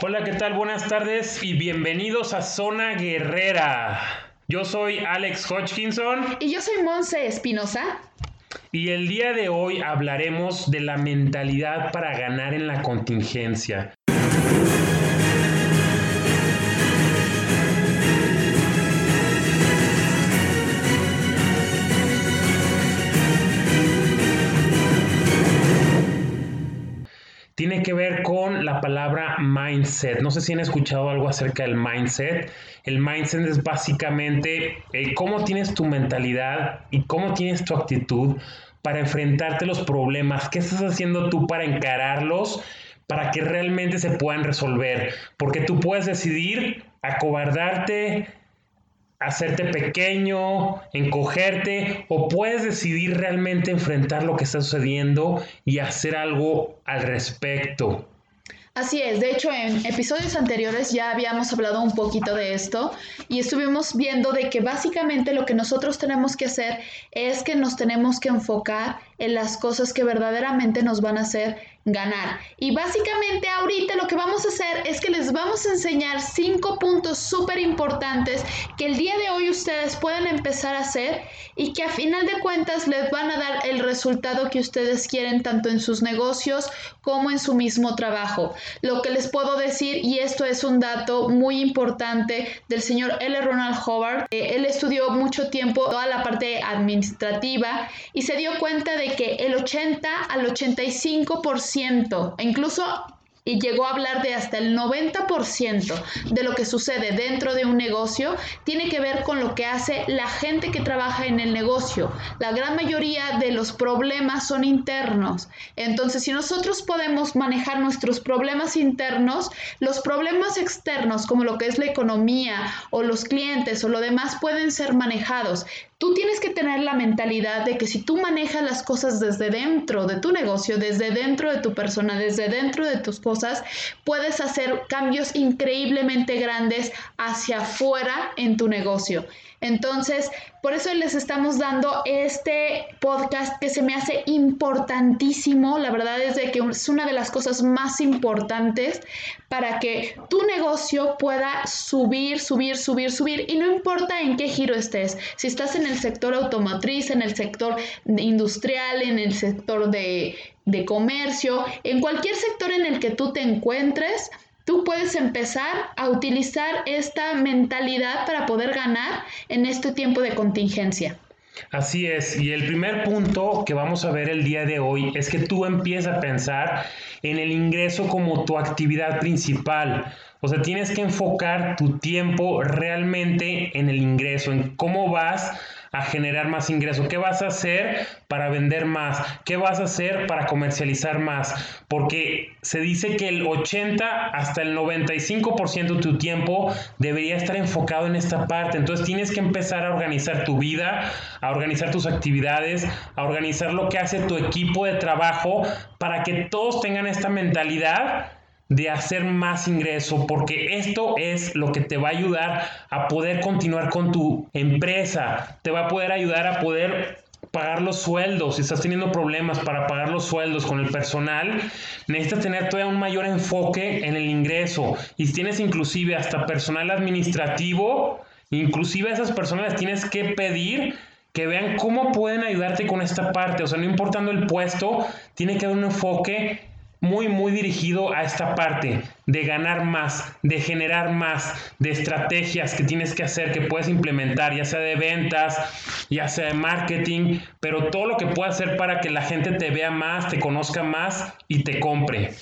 Hola, ¿qué tal? Buenas tardes y bienvenidos a Zona Guerrera. Yo soy Alex Hodgkinson. Y yo soy Monse Espinosa. Y el día de hoy hablaremos de la mentalidad para ganar en la contingencia. Tiene que ver con la palabra mindset. No sé si han escuchado algo acerca del mindset. El mindset es básicamente eh, cómo tienes tu mentalidad y cómo tienes tu actitud para enfrentarte los problemas. ¿Qué estás haciendo tú para encararlos? Para que realmente se puedan resolver. Porque tú puedes decidir acobardarte, hacerte pequeño, encogerte, o puedes decidir realmente enfrentar lo que está sucediendo y hacer algo al respecto. Así es, de hecho en episodios anteriores ya habíamos hablado un poquito de esto y estuvimos viendo de que básicamente lo que nosotros tenemos que hacer es que nos tenemos que enfocar en las cosas que verdaderamente nos van a hacer ganar. Y básicamente ahorita lo que vamos a hacer es que les vamos a enseñar cinco puntos súper importantes que el día de hoy ustedes pueden empezar a hacer y que a final de cuentas les van a dar el resultado que ustedes quieren tanto en sus negocios como en su mismo trabajo. Lo que les puedo decir, y esto es un dato muy importante del señor L. Ronald Howard, él estudió mucho tiempo toda la parte administrativa y se dio cuenta de que el 80 al 85%, incluso y llegó a hablar de hasta el 90% de lo que sucede dentro de un negocio tiene que ver con lo que hace la gente que trabaja en el negocio. La gran mayoría de los problemas son internos. Entonces, si nosotros podemos manejar nuestros problemas internos, los problemas externos, como lo que es la economía o los clientes o lo demás, pueden ser manejados. Tú tienes que tener la mentalidad de que si tú manejas las cosas desde dentro de tu negocio, desde dentro de tu persona, desde dentro de tus cosas, puedes hacer cambios increíblemente grandes hacia afuera en tu negocio. Entonces, por eso les estamos dando este podcast que se me hace importantísimo. La verdad es de que es una de las cosas más importantes para que tu negocio pueda subir, subir, subir, subir. Y no importa en qué giro estés. Si estás en el sector automotriz, en el sector industrial, en el sector de, de comercio, en cualquier sector en el que tú te encuentres, tú puedes empezar a utilizar esta mentalidad para poder ganar en este tiempo de contingencia. Así es, y el primer punto que vamos a ver el día de hoy es que tú empiezas a pensar en el ingreso como tu actividad principal. O sea, tienes que enfocar tu tiempo realmente en el ingreso, en cómo vas a generar más ingreso? ¿Qué vas a hacer para vender más? ¿Qué vas a hacer para comercializar más? Porque se dice que el 80 hasta el 95% de tu tiempo debería estar enfocado en esta parte. Entonces tienes que empezar a organizar tu vida, a organizar tus actividades, a organizar lo que hace tu equipo de trabajo para que todos tengan esta mentalidad de hacer más ingreso, porque esto es lo que te va a ayudar a poder continuar con tu empresa, te va a poder ayudar a poder pagar los sueldos, si estás teniendo problemas para pagar los sueldos con el personal, necesitas tener todavía un mayor enfoque en el ingreso. Y si tienes inclusive hasta personal administrativo, inclusive a esas personas tienes que pedir que vean cómo pueden ayudarte con esta parte. O sea, no importando el puesto, tiene que haber un enfoque muy, muy dirigido a esta parte de ganar más, de generar más, de estrategias que tienes que hacer, que puedes implementar, ya sea de ventas, ya sea de marketing, pero todo lo que puedas hacer para que la gente te vea más, te conozca más y te compre.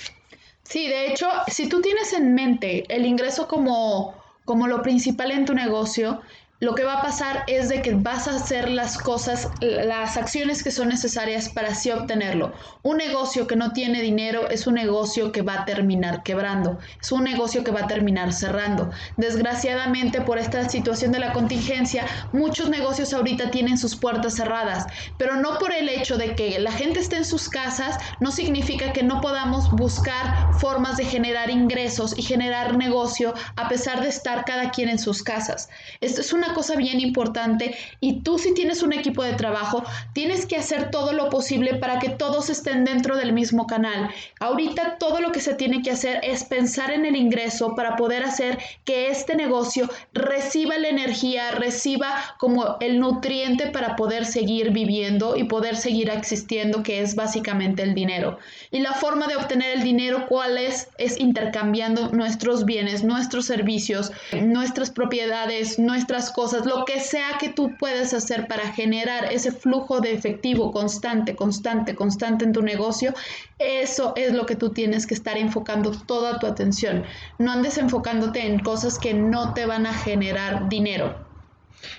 Sí, de hecho, si tú tienes en mente el ingreso como, como lo principal en tu negocio, lo que va a pasar es de que vas a hacer las cosas, las acciones que son necesarias para así obtenerlo. Un negocio que no tiene dinero es un negocio que va a terminar quebrando, es un negocio que va a terminar cerrando. Desgraciadamente por esta situación de la contingencia, muchos negocios ahorita tienen sus puertas cerradas, pero no por el hecho de que la gente esté en sus casas, no significa que no podamos buscar formas de generar ingresos y generar negocio a pesar de estar cada quien en sus casas. Esto es una una cosa bien importante y tú si tienes un equipo de trabajo, tienes que hacer todo lo posible para que todos estén dentro del mismo canal. Ahorita todo lo que se tiene que hacer es pensar en el ingreso para poder hacer que este negocio reciba la energía, reciba como el nutriente para poder seguir viviendo y poder seguir existiendo, que es básicamente el dinero. Y la forma de obtener el dinero, ¿cuál es? Es intercambiando nuestros bienes, nuestros servicios, nuestras propiedades, nuestras cosas, lo que sea que tú puedes hacer para generar ese flujo de efectivo constante, constante, constante en tu negocio, eso es lo que tú tienes que estar enfocando toda tu atención. No andes enfocándote en cosas que no te van a generar dinero.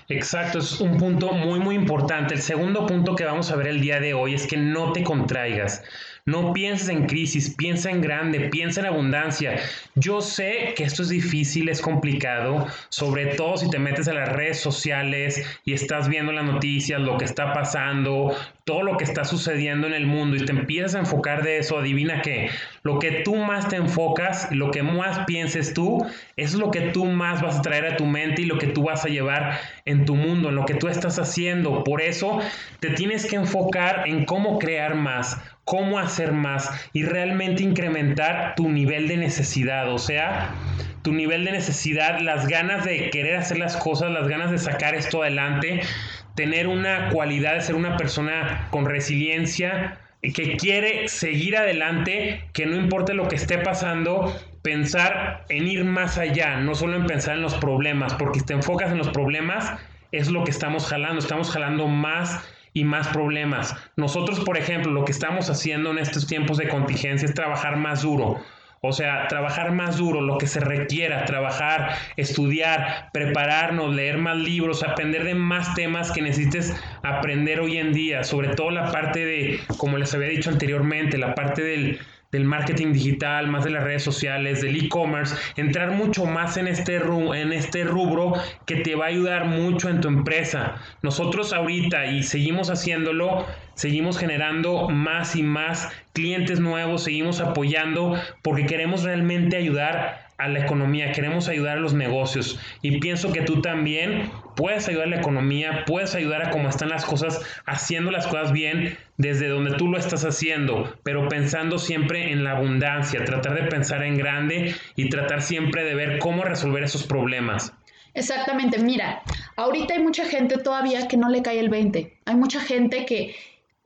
Exacto, es un punto muy muy importante. El segundo punto que vamos a ver el día de hoy es que no te contraigas. No pienses en crisis, piensa en grande, piensa en abundancia. Yo sé que esto es difícil, es complicado, sobre todo si te metes a las redes sociales y estás viendo las noticias, lo que está pasando, todo lo que está sucediendo en el mundo y te empiezas a enfocar de eso, adivina que lo que tú más te enfocas, lo que más pienses tú, es lo que tú más vas a traer a tu mente y lo que tú vas a llevar en tu mundo, en lo que tú estás haciendo. Por eso te tienes que enfocar en cómo crear más cómo hacer más y realmente incrementar tu nivel de necesidad, o sea, tu nivel de necesidad, las ganas de querer hacer las cosas, las ganas de sacar esto adelante, tener una cualidad de ser una persona con resiliencia, que quiere seguir adelante, que no importa lo que esté pasando, pensar en ir más allá, no solo en pensar en los problemas, porque si te enfocas en los problemas, es lo que estamos jalando, estamos jalando más y más problemas. Nosotros, por ejemplo, lo que estamos haciendo en estos tiempos de contingencia es trabajar más duro. O sea, trabajar más duro, lo que se requiera, trabajar, estudiar, prepararnos, leer más libros, aprender de más temas que necesites aprender hoy en día, sobre todo la parte de, como les había dicho anteriormente, la parte del, del marketing digital, más de las redes sociales, del e-commerce, entrar mucho más en este, en este rubro que te va a ayudar mucho en tu empresa. Nosotros ahorita y seguimos haciéndolo, seguimos generando más y más clientes nuevos, seguimos apoyando porque queremos realmente ayudar a la economía, queremos ayudar a los negocios y pienso que tú también puedes ayudar a la economía, puedes ayudar a cómo están las cosas, haciendo las cosas bien desde donde tú lo estás haciendo, pero pensando siempre en la abundancia, tratar de pensar en grande y tratar siempre de ver cómo resolver esos problemas. Exactamente, mira, ahorita hay mucha gente todavía que no le cae el 20, hay mucha gente que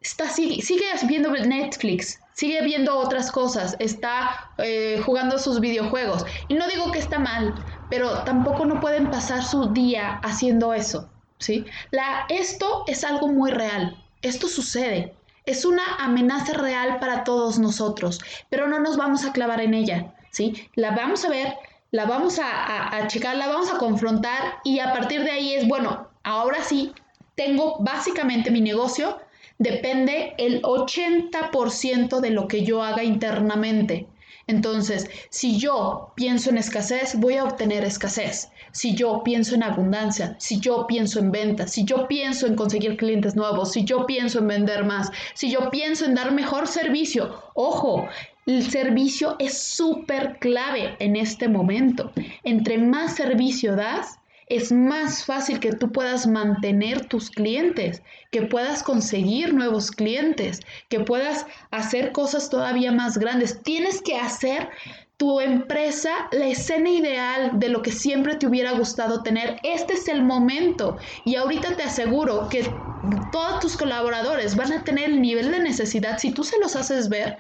está, sigue, sigue viendo Netflix, sigue viendo otras cosas, está eh, jugando sus videojuegos. Y no digo que está mal, pero tampoco no pueden pasar su día haciendo eso, ¿sí? La, esto es algo muy real, esto sucede, es una amenaza real para todos nosotros, pero no nos vamos a clavar en ella, ¿sí? La vamos a ver, la vamos a, a checar, la vamos a confrontar y a partir de ahí es, bueno, ahora sí, tengo básicamente mi negocio, depende el 80% de lo que yo haga internamente. Entonces, si yo pienso en escasez, voy a obtener escasez. Si yo pienso en abundancia, si yo pienso en ventas, si yo pienso en conseguir clientes nuevos, si yo pienso en vender más, si yo pienso en dar mejor servicio, ojo, el servicio es súper clave en este momento. Entre más servicio das, es más fácil que tú puedas mantener tus clientes, que puedas conseguir nuevos clientes, que puedas hacer cosas todavía más grandes. Tienes que hacer tu empresa la escena ideal de lo que siempre te hubiera gustado tener. Este es el momento y ahorita te aseguro que todos tus colaboradores van a tener el nivel de necesidad si tú se los haces ver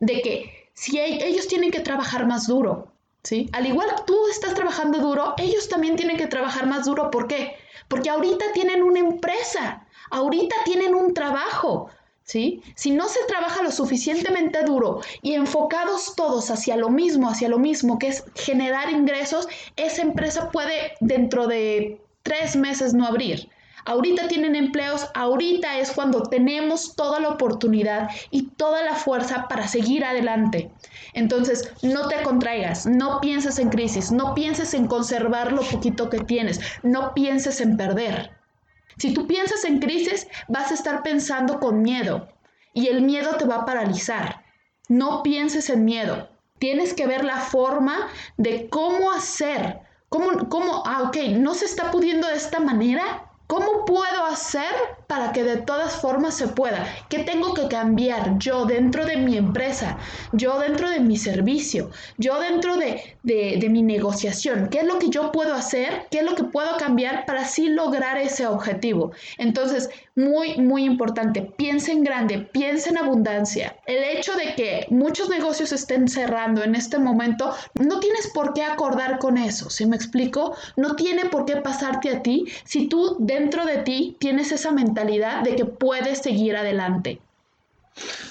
de que si ellos tienen que trabajar más duro, ¿sí? Al igual que tú estás trabajando duro, ellos también tienen que trabajar más duro. ¿Por qué? Porque ahorita tienen una empresa, ahorita tienen un trabajo, ¿sí? Si no se trabaja lo suficientemente duro y enfocados todos hacia lo mismo, hacia lo mismo, que es generar ingresos, esa empresa puede dentro de tres meses no abrir. Ahorita tienen empleos, ahorita es cuando tenemos toda la oportunidad y toda la fuerza para seguir adelante. Entonces, no te contraigas, no pienses en crisis, no pienses en conservar lo poquito que tienes, no pienses en perder. Si tú piensas en crisis, vas a estar pensando con miedo y el miedo te va a paralizar. No pienses en miedo. Tienes que ver la forma de cómo hacer ¿Cómo, cómo, ah, ok, no se está pudiendo de esta manera? ¿Cómo puedo hacer para que de todas formas se pueda? ¿Qué tengo que cambiar yo dentro de mi empresa? Yo dentro de mi servicio? Yo dentro de, de, mi negociación? ¿Qué es lo que yo puedo hacer? ¿Qué es lo que puedo cambiar para así lograr ese objetivo? Entonces, muy, muy importante, piensa en grande, piensa en abundancia. El hecho de que muchos negocios estén cerrando en este momento, no tienes por qué acordar con eso, ¿sí me explico? No tiene por qué pasarte a ti si tú dentro de ti tienes esa mentalidad de que puedes seguir adelante.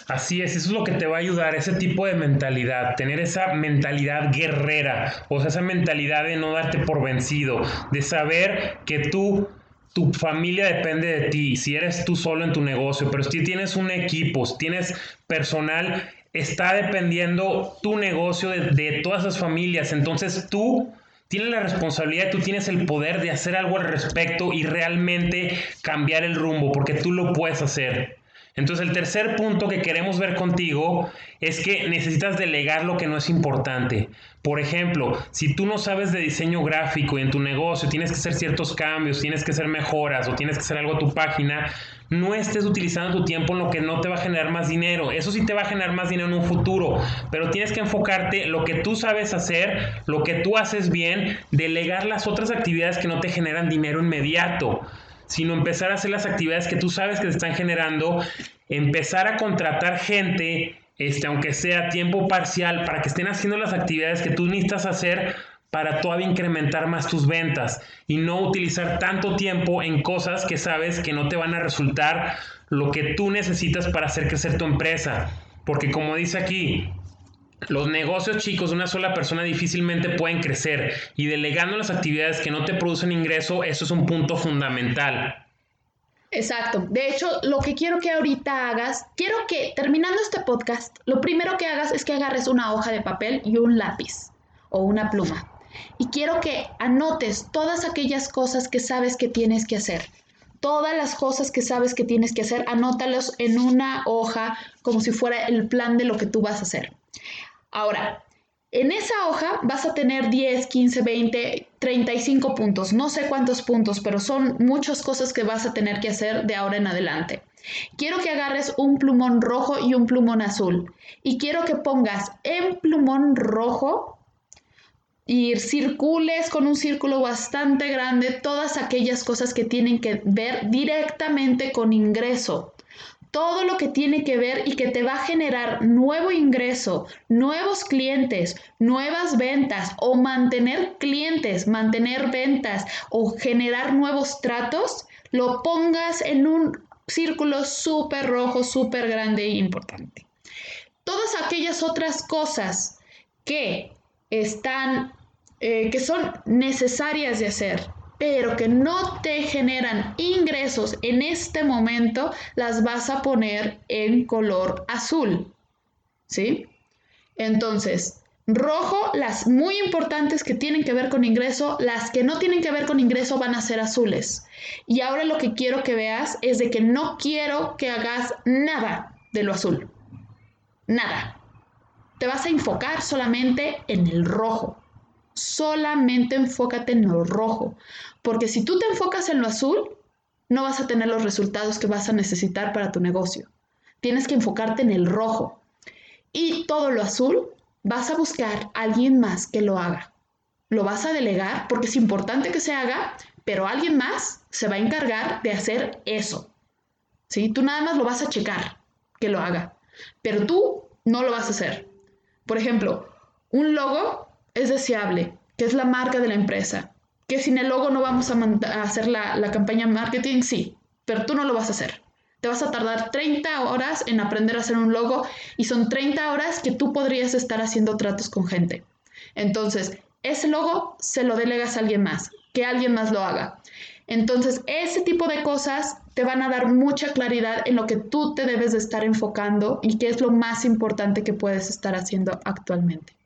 Así es, eso es lo que te va a ayudar, ese tipo de mentalidad, tener esa mentalidad guerrera, o sea, esa mentalidad de no darte por vencido, de saber que tú tu familia depende de ti, si eres tú solo en tu negocio, pero si tienes un equipo, si tienes personal, está dependiendo tu negocio de, de todas las familias. Entonces tú tienes la responsabilidad, tú tienes el poder de hacer algo al respecto y realmente cambiar el rumbo, porque tú lo puedes hacer. Entonces el tercer punto que queremos ver contigo es que necesitas delegar lo que no es importante. Por ejemplo, si tú no sabes de diseño gráfico y en tu negocio tienes que hacer ciertos cambios, tienes que hacer mejoras o tienes que hacer algo a tu página, no estés utilizando tu tiempo en lo que no te va a generar más dinero. Eso sí te va a generar más dinero en un futuro, pero tienes que enfocarte lo que tú sabes hacer, lo que tú haces bien, delegar las otras actividades que no te generan dinero inmediato sino empezar a hacer las actividades que tú sabes que te están generando, empezar a contratar gente, este, aunque sea tiempo parcial, para que estén haciendo las actividades que tú necesitas hacer para todavía incrementar más tus ventas y no utilizar tanto tiempo en cosas que sabes que no te van a resultar lo que tú necesitas para hacer crecer tu empresa. Porque como dice aquí, los negocios chicos de una sola persona difícilmente pueden crecer y delegando las actividades que no te producen ingreso, eso es un punto fundamental. Exacto. De hecho, lo que quiero que ahorita hagas, quiero que terminando este podcast, lo primero que hagas es que agarres una hoja de papel y un lápiz o una pluma. Y quiero que anotes todas aquellas cosas que sabes que tienes que hacer. Todas las cosas que sabes que tienes que hacer, anótalos en una hoja como si fuera el plan de lo que tú vas a hacer. Ahora, en esa hoja vas a tener 10, 15, 20, 35 puntos. No sé cuántos puntos, pero son muchas cosas que vas a tener que hacer de ahora en adelante. Quiero que agarres un plumón rojo y un plumón azul. Y quiero que pongas en plumón rojo y circules con un círculo bastante grande todas aquellas cosas que tienen que ver directamente con ingreso todo lo que tiene que ver y que te va a generar nuevo ingreso, nuevos clientes, nuevas ventas o mantener clientes, mantener ventas o generar nuevos tratos, lo pongas en un círculo súper rojo, súper grande e importante. Todas aquellas otras cosas que están, eh, que son necesarias de hacer, pero que no te generan ingresos en este momento, las vas a poner en color azul. ¿Sí? Entonces, rojo, las muy importantes que tienen que ver con ingreso, las que no tienen que ver con ingreso van a ser azules. Y ahora lo que quiero que veas es de que no quiero que hagas nada de lo azul. Nada. Te vas a enfocar solamente en el rojo solamente enfócate en lo rojo, porque si tú te enfocas en lo azul, no vas a tener los resultados que vas a necesitar para tu negocio. Tienes que enfocarte en el rojo. Y todo lo azul, vas a buscar a alguien más que lo haga. Lo vas a delegar porque es importante que se haga, pero alguien más se va a encargar de hacer eso. ¿Sí? Tú nada más lo vas a checar que lo haga, pero tú no lo vas a hacer. Por ejemplo, un logo es deseable, que es la marca de la empresa, que sin el logo no vamos a, hacer la, campaña marketing, sí, pero tú no lo vas a hacer. Te vas a tardar 30 horas en aprender a hacer un logo y son 30 horas que tú podrías estar haciendo tratos con gente. Entonces, ese logo se lo delegas a alguien más, que alguien más lo haga. Entonces, ese tipo de cosas te van a dar mucha claridad en lo que tú te debes de estar enfocando y qué es lo más importante que puedes estar haciendo actualmente.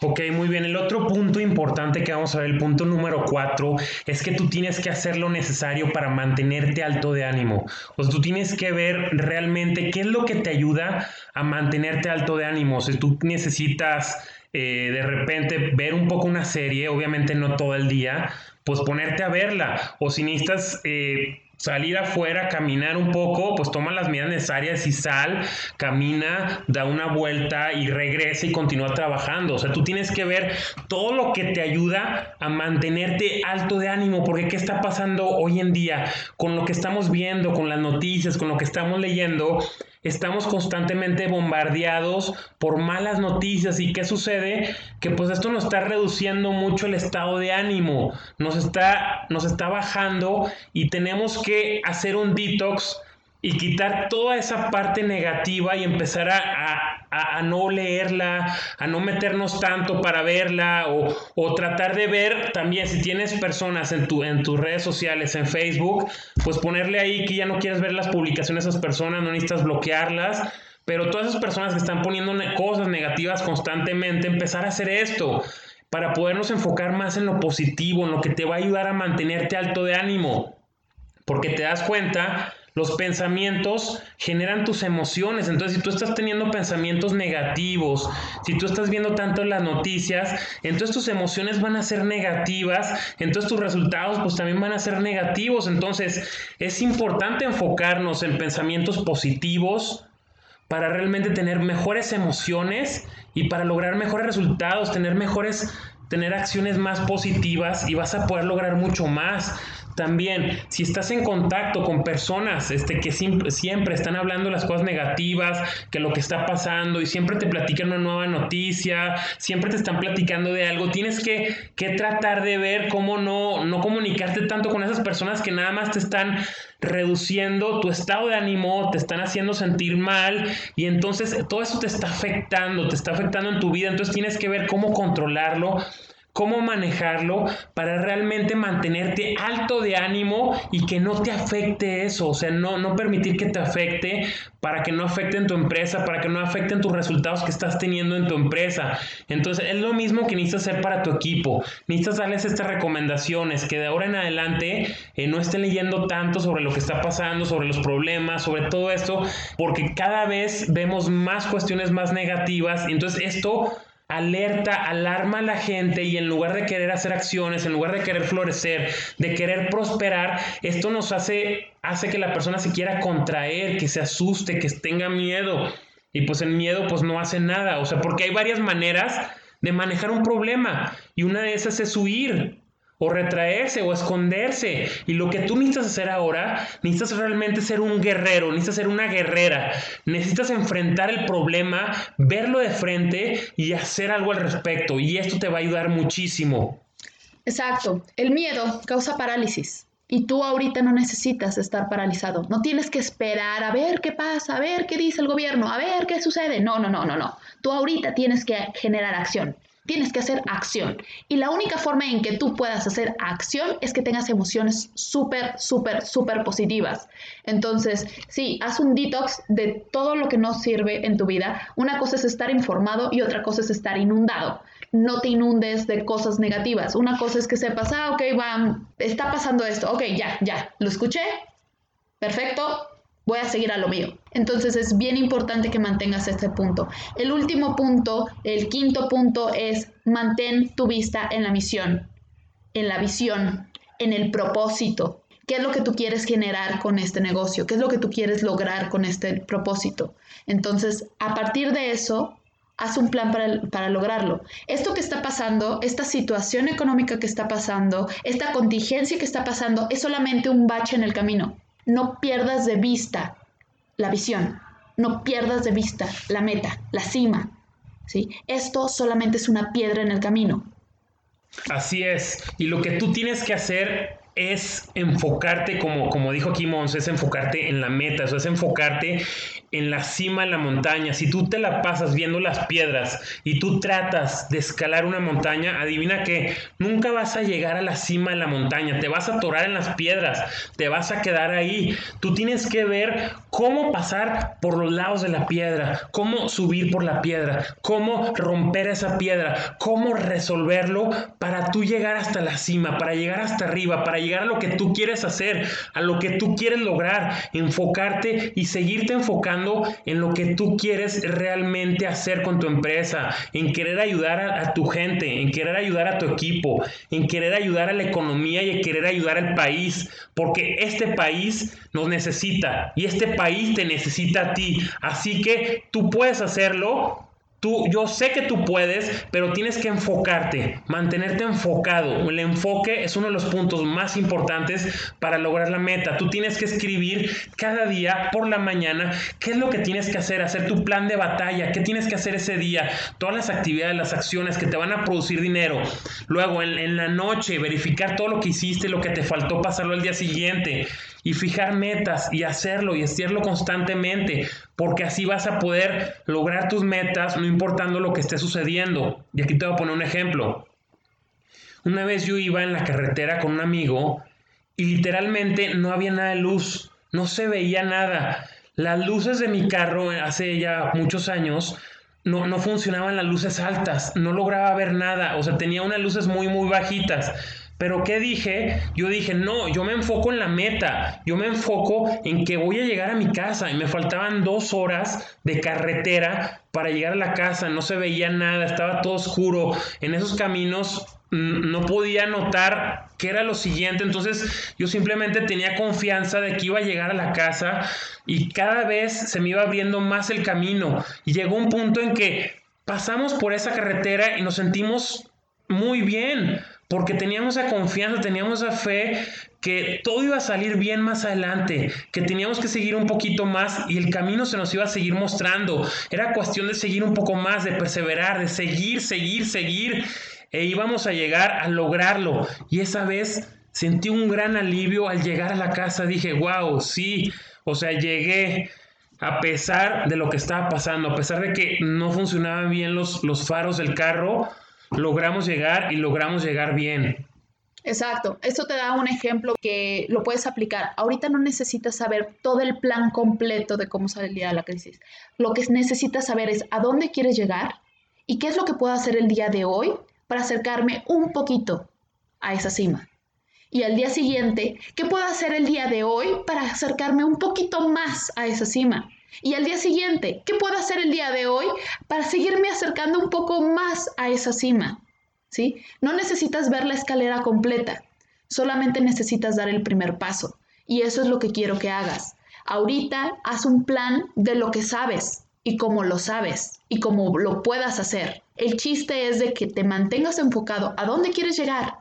Ok, muy bien. El otro punto importante que vamos a ver, el punto número cuatro, es que tú tienes que hacer lo necesario para mantenerte alto de ánimo. O sea, tú tienes que ver realmente qué es lo que te ayuda a mantenerte alto de ánimo. Si tú necesitas eh, de repente ver un poco una serie, obviamente no todo el día, pues ponerte a verla. O si necesitas eh, salir afuera, caminar un poco, pues toma las medidas necesarias y sal, camina, da una vuelta y regresa y continúa trabajando. O sea, tú tienes que ver todo lo que te ayuda a mantenerte alto de ánimo, porque ¿qué está pasando hoy en día con lo que estamos viendo, con las noticias, con lo que estamos leyendo? Estamos constantemente bombardeados por malas noticias. Y qué sucede que pues esto nos está reduciendo mucho el estado de ánimo, nos está nos está bajando y tenemos que hacer un detox y quitar toda esa parte negativa y empezar a, a, no leerla, a no meternos tanto para verla o, o, tratar de ver también si tienes personas en, tu, en tus redes sociales, en Facebook, pues ponerle ahí que ya no quieres ver las publicaciones de esas personas, no necesitas bloquearlas. Pero todas esas personas que están poniendo cosas negativas constantemente, empezar a hacer esto para podernos enfocar más en lo positivo, en lo que te va a ayudar a mantenerte alto de ánimo. Porque te das cuenta los pensamientos generan tus emociones. Entonces, si tú estás teniendo pensamientos negativos, si tú estás viendo tanto las noticias, entonces tus emociones van a ser negativas, entonces tus resultados pues también van a ser negativos. Entonces, es importante enfocarnos en pensamientos positivos para realmente tener mejores emociones y para lograr mejores resultados, tener mejores tener acciones más positivas y vas a poder lograr mucho más. También, si estás en contacto con personas este, que siempre, están hablando las cosas negativas, que lo que está pasando y siempre te platican una nueva noticia, siempre te están platicando de algo, tienes que, que tratar de ver cómo no, no comunicarte tanto con esas personas que nada más te están reduciendo tu estado de ánimo, te están haciendo sentir mal y entonces todo eso te está afectando, te está afectando en tu vida, entonces tienes que ver cómo controlarlo cómo manejarlo para realmente mantenerte alto de ánimo y que no te afecte eso, o sea, no, no permitir que te afecte para que no afecte en tu empresa, para que no afecten tus resultados que estás teniendo en tu empresa. Entonces, es lo mismo que necesitas hacer para tu equipo. Necesitas darles estas recomendaciones, que de ahora en adelante eh, no estén leyendo tanto sobre lo que está pasando, sobre los problemas, sobre todo esto, porque cada vez vemos más cuestiones más negativas. Entonces, esto alerta, alarma a la gente y en lugar de querer hacer acciones, en lugar de querer florecer, de querer prosperar, esto nos hace, hace que la persona se quiera contraer, que se asuste, que tenga miedo. Y pues el miedo pues no hace nada, o sea, porque hay varias maneras de manejar un problema y una de esas es huir o retraerse o esconderse. Y lo que tú necesitas hacer ahora, necesitas realmente ser un guerrero, necesitas ser una guerrera, necesitas enfrentar el problema, verlo de frente y hacer algo al respecto. Y esto te va a ayudar muchísimo. Exacto. El miedo causa parálisis. Y tú ahorita no necesitas estar paralizado. No tienes que esperar a ver qué pasa, a ver qué dice el gobierno, a ver qué sucede. No, no, no, no, no. Tú ahorita tienes que generar acción. Tienes que hacer acción. Y la única forma en que tú puedas hacer acción es que tengas emociones súper, súper, súper positivas. Entonces, sí, haz un detox de todo lo que no sirve en tu vida. Una cosa es estar informado y otra cosa es estar inundado. No te inundes de cosas negativas. Una cosa es que sepas, ah, ok, va, está pasando esto. Ok, ya, ya, lo escuché. Perfecto, voy a seguir a lo mío. Entonces es bien importante que mantengas este punto. El último punto, el quinto punto es mantén tu vista en la misión, en la visión, en el propósito. ¿Qué es lo que tú quieres generar con este negocio? ¿Qué es lo que tú quieres lograr con este propósito? Entonces, a partir de eso, haz un plan para, para, lograrlo. Esto que está pasando, esta situación económica que está pasando, esta contingencia que está pasando, es solamente un bache en el camino no pierdas de vista la visión, no pierdas de vista la meta, la cima. ¿sí? Esto solamente es una piedra en el camino. Así es, y lo que tú tienes que hacer es enfocarte, como, como dijo aquí Mons, es enfocarte en la meta, eso es enfocarte en la cima de la montaña. Si tú te la pasas viendo las piedras y tú tratas de escalar una montaña, adivina que nunca vas a llegar a la cima de la montaña, te vas a atorar en las piedras, te vas a quedar ahí. Tú tienes que ver cómo pasar por los lados de la piedra, cómo subir por la piedra, cómo romper esa piedra, cómo resolverlo para tú llegar hasta la cima, para llegar hasta arriba, para llegar a lo que tú quieres hacer, a lo que tú quieres lograr, enfocarte y seguirte enfocando en lo que tú quieres realmente hacer con tu empresa, en querer ayudar a, tu gente, en querer ayudar a tu equipo, en querer ayudar a la economía y en querer ayudar al país, porque este país nos necesita y este país te necesita a ti. Así que tú puedes hacerlo Tú, yo sé que tú puedes, pero tienes que enfocarte, mantenerte enfocado. El enfoque es uno de los puntos más importantes para lograr la meta. Tú tienes que escribir cada día por la mañana qué es lo que tienes que hacer, hacer tu plan de batalla, qué tienes que hacer ese día, todas las actividades, las acciones que te van a producir dinero. Luego en, la noche verificar todo lo que hiciste, lo que te faltó pasarlo al día siguiente y fijar metas y hacerlo y hacerlo constantemente, porque así vas a poder lograr tus metas no importando lo que esté sucediendo. Y aquí te voy a poner un ejemplo. Una vez yo iba en la carretera con un amigo y literalmente no había nada de luz, no se veía nada. Las luces de mi carro hace ya muchos años no, no funcionaban las luces altas, no lograba ver nada, o sea, tenía unas luces muy, muy bajitas. Pero ¿qué dije? Yo dije, no, yo me enfoco en la meta, yo me enfoco en que voy a llegar a mi casa. Y me faltaban dos horas de carretera para llegar a la casa, no se veía nada, estaba todo oscuro, en esos caminos no podía notar qué era lo siguiente, entonces yo simplemente tenía confianza de que iba a llegar a la casa y cada vez se me iba abriendo más el camino. Y llegó un punto en que pasamos por esa carretera y nos sentimos muy bien, porque teníamos esa confianza, teníamos esa fe que todo iba a salir bien más adelante, que teníamos que seguir un poquito más y el camino se nos iba a seguir mostrando. Era cuestión de seguir un poco más, de perseverar, de seguir, seguir, seguir e íbamos a llegar a lograrlo. Y esa vez sentí un gran alivio al llegar a la casa. Dije, wow, sí, o sea, llegué a pesar de lo que estaba pasando, a pesar de que no funcionaban bien los, los faros del carro logramos llegar y logramos llegar bien. Exacto, esto te da un ejemplo que lo puedes aplicar. Ahorita no necesitas saber todo el plan completo de cómo salir de la crisis. Lo que necesitas saber es a dónde quieres llegar y qué es lo que puedo hacer el día de hoy para acercarme un poquito a esa cima. Y al día siguiente, ¿qué puedo hacer el día de hoy para acercarme un poquito más a esa cima? Y al día siguiente, ¿qué puedo hacer el día de hoy para seguirme acercando un poco más a esa cima? ¿Sí? No necesitas ver la escalera completa, solamente necesitas dar el primer paso. Y eso es lo que quiero que hagas. Ahorita haz un plan de lo que sabes y cómo lo sabes y cómo lo puedas hacer. El chiste es de que te mantengas enfocado a dónde quieres llegar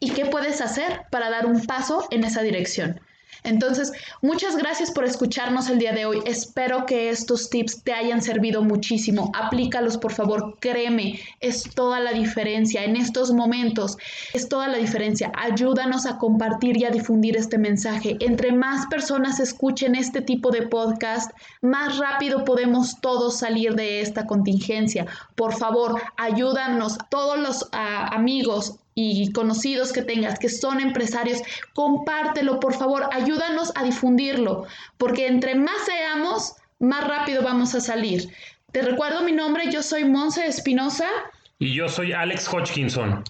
y qué puedes hacer para dar un paso en esa dirección. Entonces, muchas gracias por escucharnos el día de hoy. Espero que estos tips te hayan servido muchísimo. Aplícalos, por favor. Créeme, es toda la diferencia. En estos momentos es toda la diferencia. Ayúdanos a compartir y a difundir este mensaje. Entre más personas escuchen este tipo de podcast, más rápido podemos todos salir de esta contingencia. Por favor, ayúdanos, todos los ah, amigos, y conocidos que tengas que son empresarios, compártelo, por favor, ayúdanos a difundirlo, porque entre más seamos, más rápido vamos a salir. Te recuerdo mi nombre, yo soy Monse Espinosa. Y yo soy Alex Hodgkinson.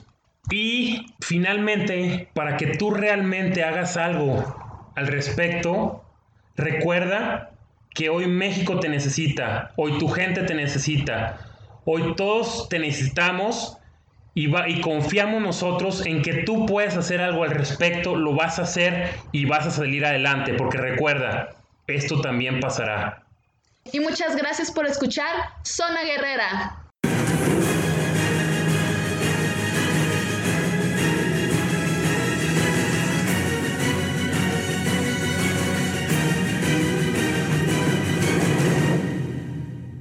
Y finalmente, para que tú realmente hagas algo al respecto, recuerda que hoy México te necesita, hoy tu gente te necesita, hoy todos te necesitamos y, confiamos nosotros en que tú puedes hacer algo al respecto, lo vas a hacer y vas a salir adelante, porque recuerda, esto también pasará. Y muchas gracias por escuchar Zona Guerrera.